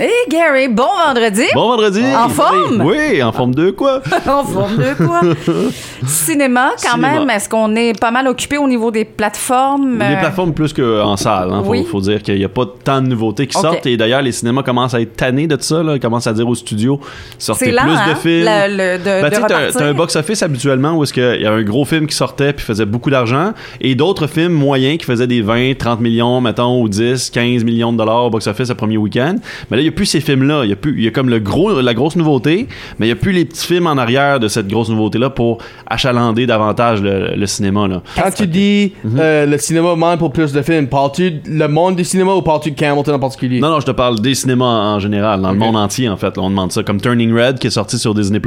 Hey Gary, bon vendredi. Bon vendredi. En forme? Oui, en forme de quoi? en forme de quoi? Cinéma, quand Cinéma. même. Est-ce qu'on est pas mal occupé au niveau des plateformes? Euh, plateformes plus qu'en salle. Hein. Faut, oui. faut dire qu'il n'y a pas tant de nouveautés qui sortent. Et d'ailleurs, les cinémas commencent à être tannés de ça. Là. Ils commencent à dire aux studios sortez plus lent, hein, de films. de- Ben, de tu t'as un box-office habituellement où est-ce qu'il y a un gros film qui sortait puis faisait beaucoup d'argent et d'autres films moyens qui faisaient des 20, 30 millions, mettons, ou 10, 15 millions de dollars au box-office le premier week-end. Mais là, n'y a plus ces films-là. Il y a plus, il y a comme le gros, la grosse nouveauté, mais il n'y a plus les petits films en arrière de cette grosse nouveauté-là pour achalander davantage le, le cinéma, là. Quand tu dis Mhm. euh, le cinéma demande pour plus de films, parles-tu le monde du cinéma ou parles-tu de Campbellton en particulier? Non, non, je te parle des cinémas en général, dans le monde entier, en fait. là, on demande ça. Comme Turning Red, qui est sorti sur Disney+.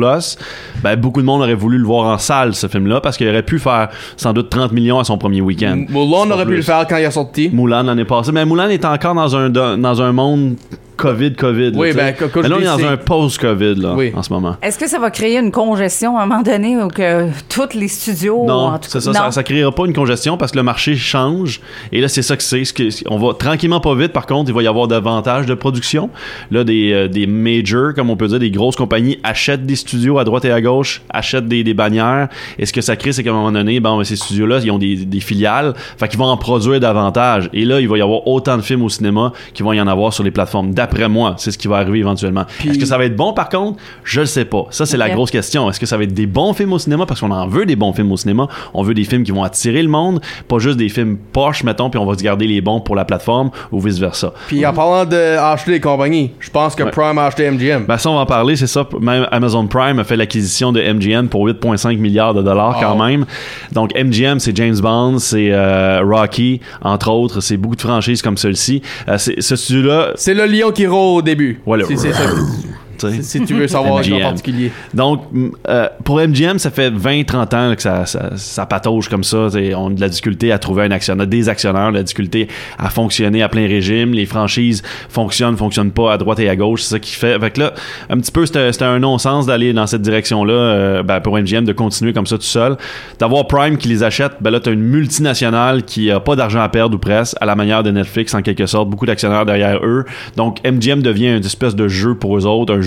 Ben, beaucoup de monde aurait voulu le voir en salle, ce film-là, parce qu'il aurait pu faire sans doute 30 millions à son premier week-end. Mulan aurait pu plus. le faire quand il est sorti. Mulan l'année passée. Mais Mulan est encore dans un, dans un monde COVID, COVID. Oui, ben, co- co- Mais là, on est dans un post-COVID, là, Oui. en ce moment. Est-ce que ça va créer une congestion à un moment donné ou que tous les studios. Non, en tout c'est cas- ça, ça, ça créera pas une congestion parce que le marché change. Et là, c'est ça que c'est. On va tranquillement pas vite. Par contre, il va y avoir davantage de production. Là, des, euh, des majors, comme on peut dire, des grosses compagnies achètent des studios à droite et à gauche, achètent des, des bannières. Et ce que ça crée, c'est qu'à un moment donné, bon, ces studios-là, ils ont des, des filiales. Fait qu'ils vont en produire davantage. Et là, il va y avoir autant de films au cinéma qu'il va y en avoir sur les plateformes. D'après moi, c'est ce qui va arriver éventuellement. Est-ce que ça va être bon, par contre? Je le sais pas. Ça, c'est la grosse question. Est-ce que ça va être des bons films au cinéma? Parce qu'on en veut des bons films au cinéma. On veut des films qui vont attirer le monde, pas juste des films poches, mettons, puis on va se garder les bons pour la plateforme ou vice-versa. Puis en parlant d'acheter des compagnies, je pense que Ouais. Prime a acheté MGM. Ben ça, on va en parler, c'est ça. Même Amazon Prime a fait l'acquisition de MGM pour 8,5 milliards de dollars quand Wow. même. Donc MGM, c'est James Bond, c'est euh, Rocky, entre autres. C'est beaucoup de franchises comme celle-ci. Euh, c'est- ce studio-là, C'est le lion qui rôde au début. C'est ça. Si- si tu veux savoir en particulier. Donc, euh, pour MGM, ça fait 20-30 ans là, que ça, ça, ça patauge comme ça. T'sais, On a de la difficulté à trouver un actionnaire, des actionnaires, de la difficulté à fonctionner à plein régime. Les franchises fonctionnent, fonctionnent pas à droite et à gauche. C'est ça qui fait. Fait que là, un petit peu, c'était un non-sens d'aller dans cette direction-là euh, ben, pour MGM, de continuer comme ça tout seul. D'avoir Prime qui les achète, ben là, t'as une multinationale qui a pas d'argent à perdre ou presque, à la manière de Netflix en quelque sorte. Beaucoup d'actionnaires derrière eux. Donc, MGM devient une espèce de jeu pour eux autres, un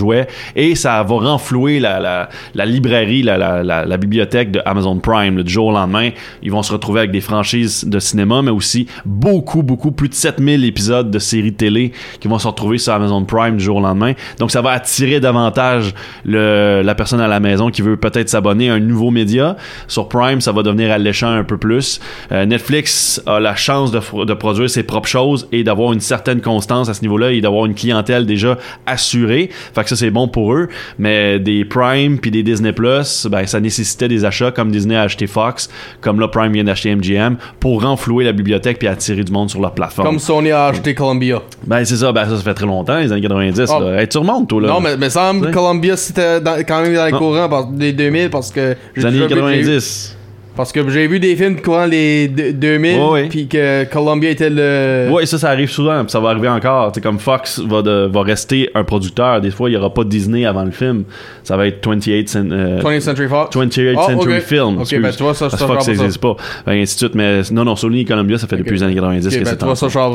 et ça va renflouer la, librairie, la, bibliothèque de Amazon Prime. là, du jour au lendemain, ils vont se retrouver avec des franchises de cinéma, mais aussi beaucoup, beaucoup, plus de 7000 épisodes de séries télé qui vont se retrouver sur Amazon Prime du jour au lendemain. Donc, ça va attirer davantage le, la personne à la maison qui veut peut-être s'abonner à un nouveau média. Sur Prime, ça va devenir alléchant un peu plus. Euh, Netflix a la chance de, produire ses propres choses et d'avoir une certaine constance à ce niveau-là et d'avoir une clientèle déjà assurée. Ça, c'est bon pour eux. Mais des Prime puis des Disney Plus, ben, ça nécessitait des achats comme Disney a acheté Fox, comme là, Prime vient d'acheter MGM pour renflouer la bibliothèque puis attirer du monde sur leur plateforme. Comme Sony a acheté Columbia. Ben, c'est ça. Ben, ça, ça fait très longtemps, les années 90. Ah. là. Hey, tu remontes, toi, là. Non, mais me semble. Columbia c'était quand même dans les courants des 2000 parce que Les années déjà vu- j'ai vu- 90. Parce que j'ai vu des films courant les de- 2000 Ouais, ouais. puis que Columbia était le Ouais, ça, ça arrive souvent, puis ça va arriver encore. Sais, comme Fox va, de- va rester un producteur. Des fois, il n'y aura pas Disney avant le film. Ça va être 28 cent- euh, 20th Century Fox. 28th Ah, Century ok. Film. Ok, ben, tu vois, ça, Fox n'existe pas. Ben, ainsi de suite. Mais non, non, Sony et Columbia, ça fait depuis Ok. les années 90 Ok, que ben, c'est tu vois, ça, ça.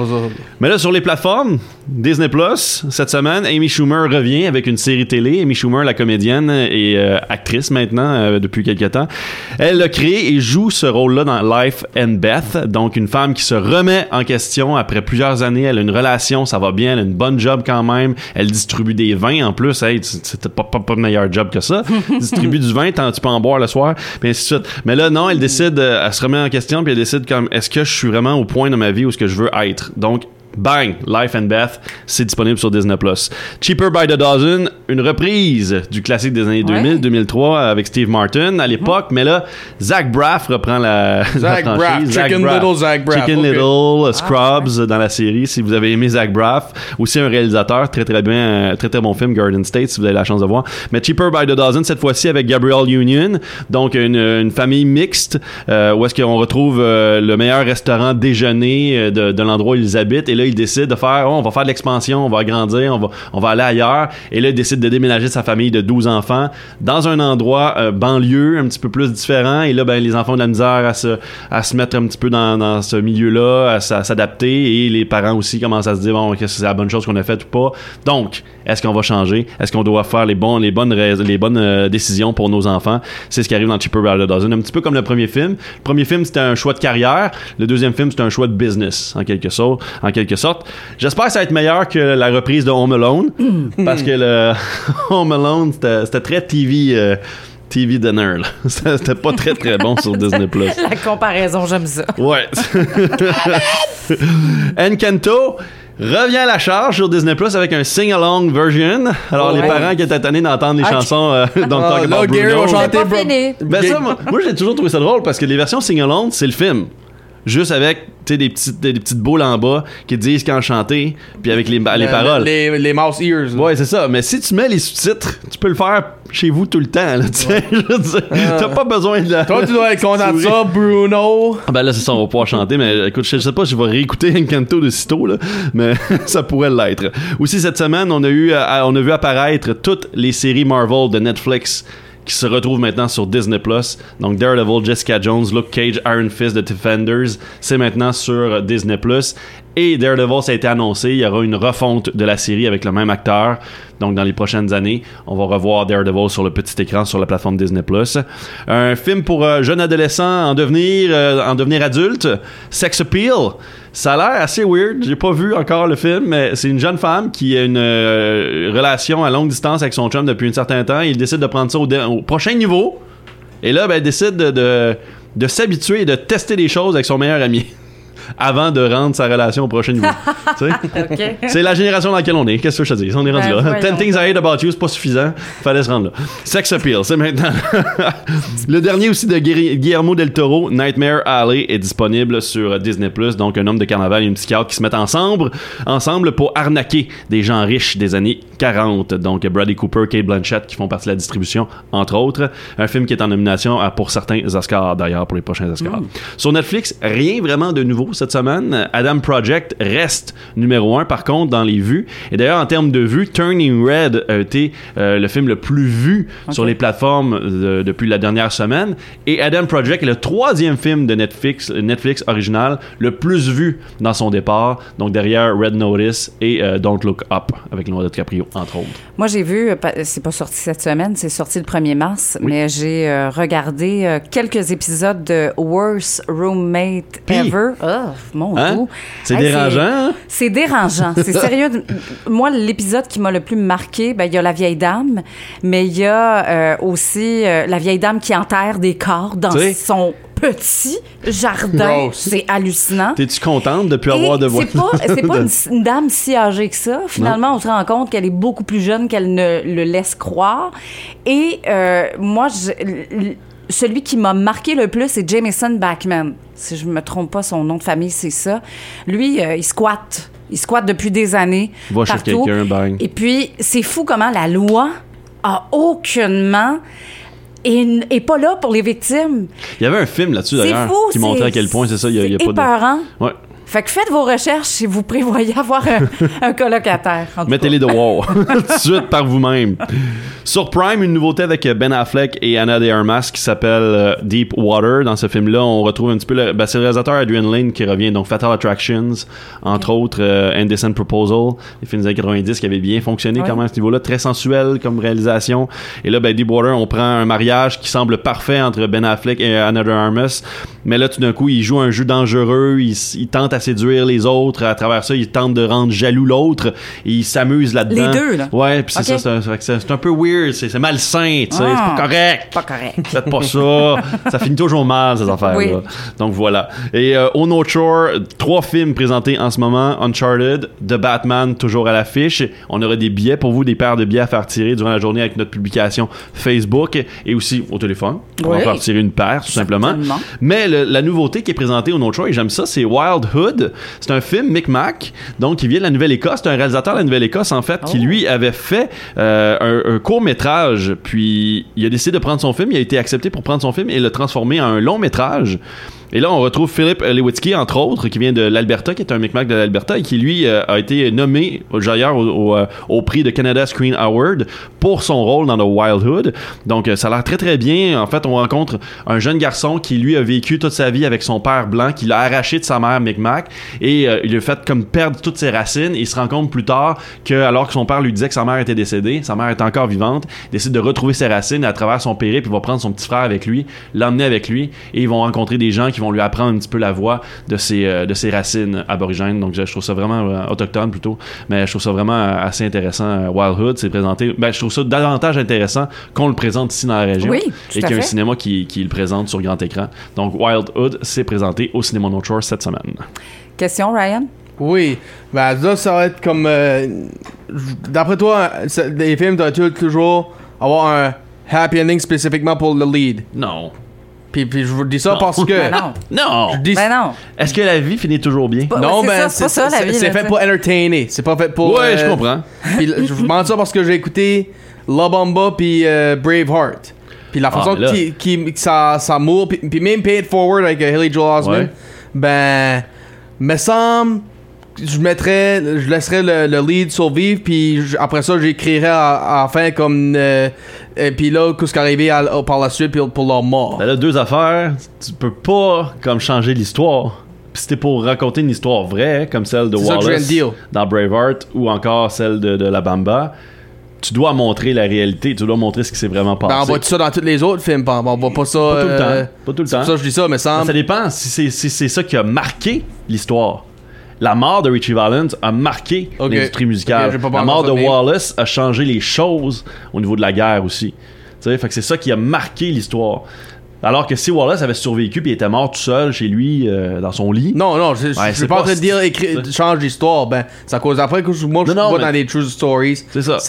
Mais là, sur les plateformes, Disney Plus, cette semaine, Amy Schumer revient avec une série télé. Amy Schumer, la comédienne et euh, actrice maintenant euh, depuis quelques temps. Elle a créé et joue ce rôle-là dans Life and Beth, donc une femme qui se remet en question après plusieurs années. Elle a une relation, ça va bien, elle a une bonne job quand même. Elle distribue des vins en plus. Hey, c- c'était pas, pas, pas meilleur job que ça. distribue du vin, tu peux en boire le soir, puis ainsi de suite. Mais là, non, elle décide, euh, elle se remet en question, puis elle décide comme, est-ce que je suis vraiment au point de ma vie où ce que je veux être? Donc, Bang! Life and Beth, c'est disponible sur Disney+. Cheaper by the Dozen, une reprise du classique des années Ouais. 2000-2003 avec Steve Martin à l'époque, mais là, Zach Braff reprend la, la Zach franchise. Braff, Zach Chicken Braff. Little Zach Braff, Chicken. Little, uh, Ah, Scrubs dans la série, si vous avez aimé Zach Braff. Aussi un réalisateur, très très bien, euh, très très bon film, Garden State, si vous avez la chance de voir. Mais Cheaper by the Dozen, cette fois-ci avec Gabrielle Union, donc une, une famille mixte, euh, où est-ce qu'on retrouve euh, le meilleur restaurant déjeuner de, de l'endroit où ils habitent, et là, ils décident de faire, oh, on va faire de l'expansion, on va agrandir, on va, on va aller ailleurs, et là, ils décident décide de déménager sa famille de 12 enfants dans un endroit euh, banlieue un petit peu plus différent. Et là, ben, les enfants ont de la misère à se, à se mettre un petit peu dans, dans ce milieu-là, à, s'adapter. Et les parents aussi commencent à se dire, bon, qu'est-ce que c'est la bonne chose qu'on a faite ou pas. Donc, est-ce qu'on va changer? Est-ce qu'on doit faire les, bons, les bonnes, les bonnes euh, décisions pour nos enfants? C'est ce qui arrive dans Cheaper by the Dozen. Un petit peu comme le premier film. Le premier film, c'était un choix de carrière. Le deuxième film, c'était un choix de business, en quelque sorte. En quelque sorte. J'espère que ça va être meilleur que la reprise de Home Alone. parce que le Home Alone, c'était c'était très TV... euh, TV dinner, là. C'était pas très très bon sur Disney+. La comparaison, j'aime ça. Ouais. Encanto revient à la charge sur Disney Plus avec un sing-along version. Alors, les Ouais. parents qui étaient tannés d'entendre les Ah, chansons euh, Don't Ah, Talk là, About Gary Bruno. va chanter bro. fini. Ben ça, moi, moi, j'ai toujours trouvé ça drôle parce que les versions sing-along, c'est le film. Juste avec des petites, des, petites boules en bas qui disent quand chanter, puis avec les, les Le- paroles. Les, les mouse ears. là. Ouais, c'est ça. Mais si tu mets les sous-titres, tu peux le faire chez vous tout le temps. là. Je veux dire, T'as pas besoin de la. Toi, tu dois être content de ça, Bruno. Ah ben là, c'est ça, on va pouvoir chanter, mais écoute, je sais pas si je vais réécouter Encanto de sitôt, là, mais ça pourrait l'être. Aussi, cette semaine, on a, eu, euh, on a vu apparaître toutes les séries Marvel de Netflix qui se retrouvent maintenant sur Disney+. Donc Daredevil, Jessica Jones, Luke Cage, Iron Fist, The Defenders, c'est maintenant sur Disney+. Et Daredevil, ça a été annoncé, il y aura une refonte de la série avec le même acteur. Donc dans les prochaines années, on va revoir Daredevil sur le petit écran sur la plateforme Disney+. Un film pour euh, jeunes adolescents en devenir, euh, en devenir adulte, Sex Appeal. Ça a l'air assez weird. J'ai pas vu encore le film, mais c'est une jeune femme qui a une euh, relation à longue distance avec son chum depuis un certain temps. Il décide de prendre ça au, prochain niveau. Et là, ben, elle décide de, de, de s'habituer et de tester des choses avec son meilleur ami. Avant de rendre sa relation au prochain niveau. C'est la génération dans laquelle on est. Qu'est-ce que je te dis? On est rendu Ben, là. Ten things I hate about you, c'est pas suffisant. Fallait se rendre là. Sex appeal, c'est maintenant. le dernier aussi de Guillermo Guillermo del Toro, Nightmare Alley, est disponible sur Disney+. Donc, un homme de carnaval et une psychiatre qui se mettent ensemble, ensemble pour arnaquer des gens riches des années 40. Donc, Bradley Cooper, Kate Blanchett qui font partie de la distribution, entre autres. Un film qui est en nomination à- pour certains Oscars, d'ailleurs, pour les prochains Oscars. Sur Netflix, rien vraiment de nouveau cette semaine. Adam Project reste numéro un, par contre, dans les vues. Et d'ailleurs, en termes de vues, Turning Red a été euh, le film le plus vu sur les plateformes de- depuis la dernière semaine. Et Adam Project est le troisième film de Netflix, Netflix original le plus vu dans son départ. Donc derrière Red Notice et euh, Don't Look Up avec Leonardo DiCaprio, entre autres. Moi, j'ai vu, euh, pa- c'est pas sorti cette semaine, c'est sorti le 1er mars, mais j'ai euh, regardé euh, quelques épisodes de Worst Roommate? Ever. Oh, mon Hein? Dieu. C'est Hey, dérangeant, hein? C'est dérangeant. C'est sérieux. Moi, l'épisode qui m'a le plus marqué, ben, il y a la vieille dame, mais il y a euh, aussi euh, la vieille dame qui enterre des corps dans son petit jardin. C'est hallucinant. T'es-tu contente de plus avoir de voix? C'est pas, c'est pas une, une dame si âgée que ça. Finalement, on se rend compte qu'elle est beaucoup plus jeune qu'elle ne le laisse croire. Et euh, moi, je- celui qui m'a marqué le plus, c'est Jameson Backman. Si je me trompe pas, son nom de famille, c'est ça. Lui, euh, il squatte. Il squatte depuis des années. Va partout. Et puis, c'est fou comment la loi a aucunement et, et pas là pour les victimes. Il y avait un film là-dessus d'ailleurs qui montrait à quel point c'est ça. Il y a, y a pas de. Ouais. Fait que faites vos recherches si vous prévoyez avoir un, un colocataire. Mettez-les dehors tout de suite par vous-même. Sur Prime, une nouveauté avec Ben Affleck et Anna de Armas qui s'appelle euh, Deep Water. Dans ce film-là, on retrouve un petit peu le, ben, c'est le réalisateur Adrian Lane qui revient, donc Fatal Attractions, entre autres euh, Indecent Proposal, les films des années 90 qui avaient bien fonctionné Ouais. quand même à ce niveau-là, très sensuel comme réalisation. Et là, ben, Deep Water, on prend un mariage qui semble parfait entre Ben Affleck et Anna de Armas, mais là, tout d'un coup, il joue un jeu dangereux, il, il tente à séduire les autres, à travers ça, il tente de rendre jaloux l'autre, et il s'amuse là-dedans. Les deux, là. Ouais, puis c'est ça, c'est un, peu weird, c'est malsain, tu sais, Ah. c'est pas correct. Pas correct. Faites pas ça. ça finit toujours mal, ces affaires-là. Oui. Donc voilà. Et euh, au North Shore, trois films présentés en ce moment. Uncharted, The Batman, toujours à l'affiche. On aura des billets pour vous, des paires de billets à faire tirer durant la journée avec notre publication Facebook et aussi au téléphone. On va faire tirer une paire, tout simplement. Mais le- la nouveauté qui est présentée au North Shore, et j'aime ça, c'est Wild Hood. C'est un film Micmac, donc qui vient de la Nouvelle-Écosse. C'est un réalisateur de la Nouvelle-Écosse, en fait, qui Oh. lui avait fait euh, un, un court-métrage. Puis il a décidé de prendre son film, il a été accepté pour prendre son film et le transformer en un long-métrage. Et là, on retrouve Philip Lewitzki, entre autres, qui vient de l'Alberta, qui est un Micmac de l'Alberta, et qui, lui, euh, a été nommé d'ailleurs au, au, euh, au prix de Canada Screen Award pour son rôle dans The Wild Hood. Donc, euh, ça a l'air très, très bien. En fait, on rencontre un jeune garçon qui, lui, a vécu toute sa vie avec son père blanc, qui l'a arraché de sa mère Micmac, et il a fait comme perdre toutes ses racines. Il se rend compte plus tard que, alors que son père lui disait que sa mère était décédée, sa mère est encore vivante, décide de retrouver ses racines à travers son périple, il va prendre son petit frère avec lui, l'emmener avec lui, et ils vont rencontrer des gens qui vont lui apprendre un petit peu la voix de ses, euh, de ses racines aborigènes. Donc, je, je trouve ça vraiment euh, autochtone plutôt, mais je trouve ça vraiment euh, assez intéressant. Euh, Wild Hood, c'est présenté. Ben, je trouve ça davantage intéressant qu'on le présente ici dans la région Oui, et qu'il y a un cinéma qui, qui le présente sur grand écran. Donc, Wild Hood, c'est présenté au cinéma North Shore cette semaine. Question, Ryan? Oui, ben là, ça va être comme. euh, D'après toi, les films doivent toujours avoir un happy ending spécifiquement pour le lead? Non. Puis, puis je vous dis ça Non. parce que. Ben non. Non. Je dis Ben non. Est-ce que la vie finit toujours bien? Pas- Non, ben, ça, c'est pas ça, la vie, C'est fait pour entertainer. C'est pas fait pour. ouais, euh, je comprends. Puis je vous demande ça parce que j'ai écouté La Bamba puis euh, Braveheart. Puis la Ah, façon là- qui, qui, que ça, ça mourre, puis, puis même Pay It Forward avec euh, Haley Joel Osment, Ouais. ben, me semble, je mettrais, je laisserais le, le lead survivre, puis après ça, j'écrirais à, à la fin comme, euh, et puis là, qu'est-ce qui est arrivé à- par la suite pour, pour leur mort. Ben là, deux affaires. Tu peux pas comme changer l'histoire. Puis c'était pour raconter une histoire vraie, comme celle de Wallace dans Braveheart ou encore celle de, de La Bamba. Tu dois montrer la réalité, tu dois montrer ce qui s'est vraiment passé. Ben, on voit tout ça dans tous les autres films, on voit pas ça. Pas tout le euh, temps. Pas tout le temps. ça je dis ça, mais Ben, semble. ça dépend si c'est si c'est ça qui a marqué l'histoire. La mort de Richie Valens a marqué l'industrie musicale. pas la mort ça, de Wallace a changé les choses au niveau de la guerre aussi. Fait que c'est ça qui a marqué l'histoire. Alors que si Wallace avait survécu puis était mort tout seul chez lui euh, dans son lit, Non, non, je, Ouais, suis pas en pas- train de dire change l'histoire. Ben, ça cause après que je- moi je non, vois mais- dans des true stories. c'est ça.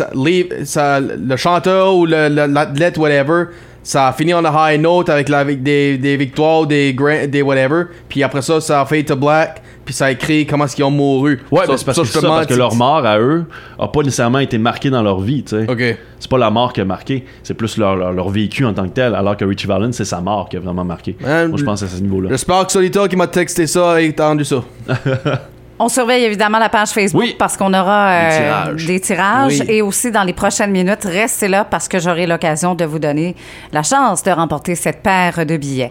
Ouais, Ça, mais c'est parce, ça, que, je c'est te ça, parce que leur mort à eux a pas nécessairement été marquée dans leur vie, tu sais. Ok. C'est pas la mort qui a marqué, c'est plus leur, leur, leur vécu en tant que tel, alors que Richie Valens, c'est sa mort qui a vraiment marqué. Moi, je pense à ce niveau-là. J'espère que Solita qui m'a texté ça a entendu ça. On surveille évidemment la page Facebook Oui. parce qu'on aura euh, Des tirages. des tirages. Oui. et aussi dans les prochaines minutes, restez là parce que j'aurai l'occasion de vous donner la chance de remporter cette paire de billets.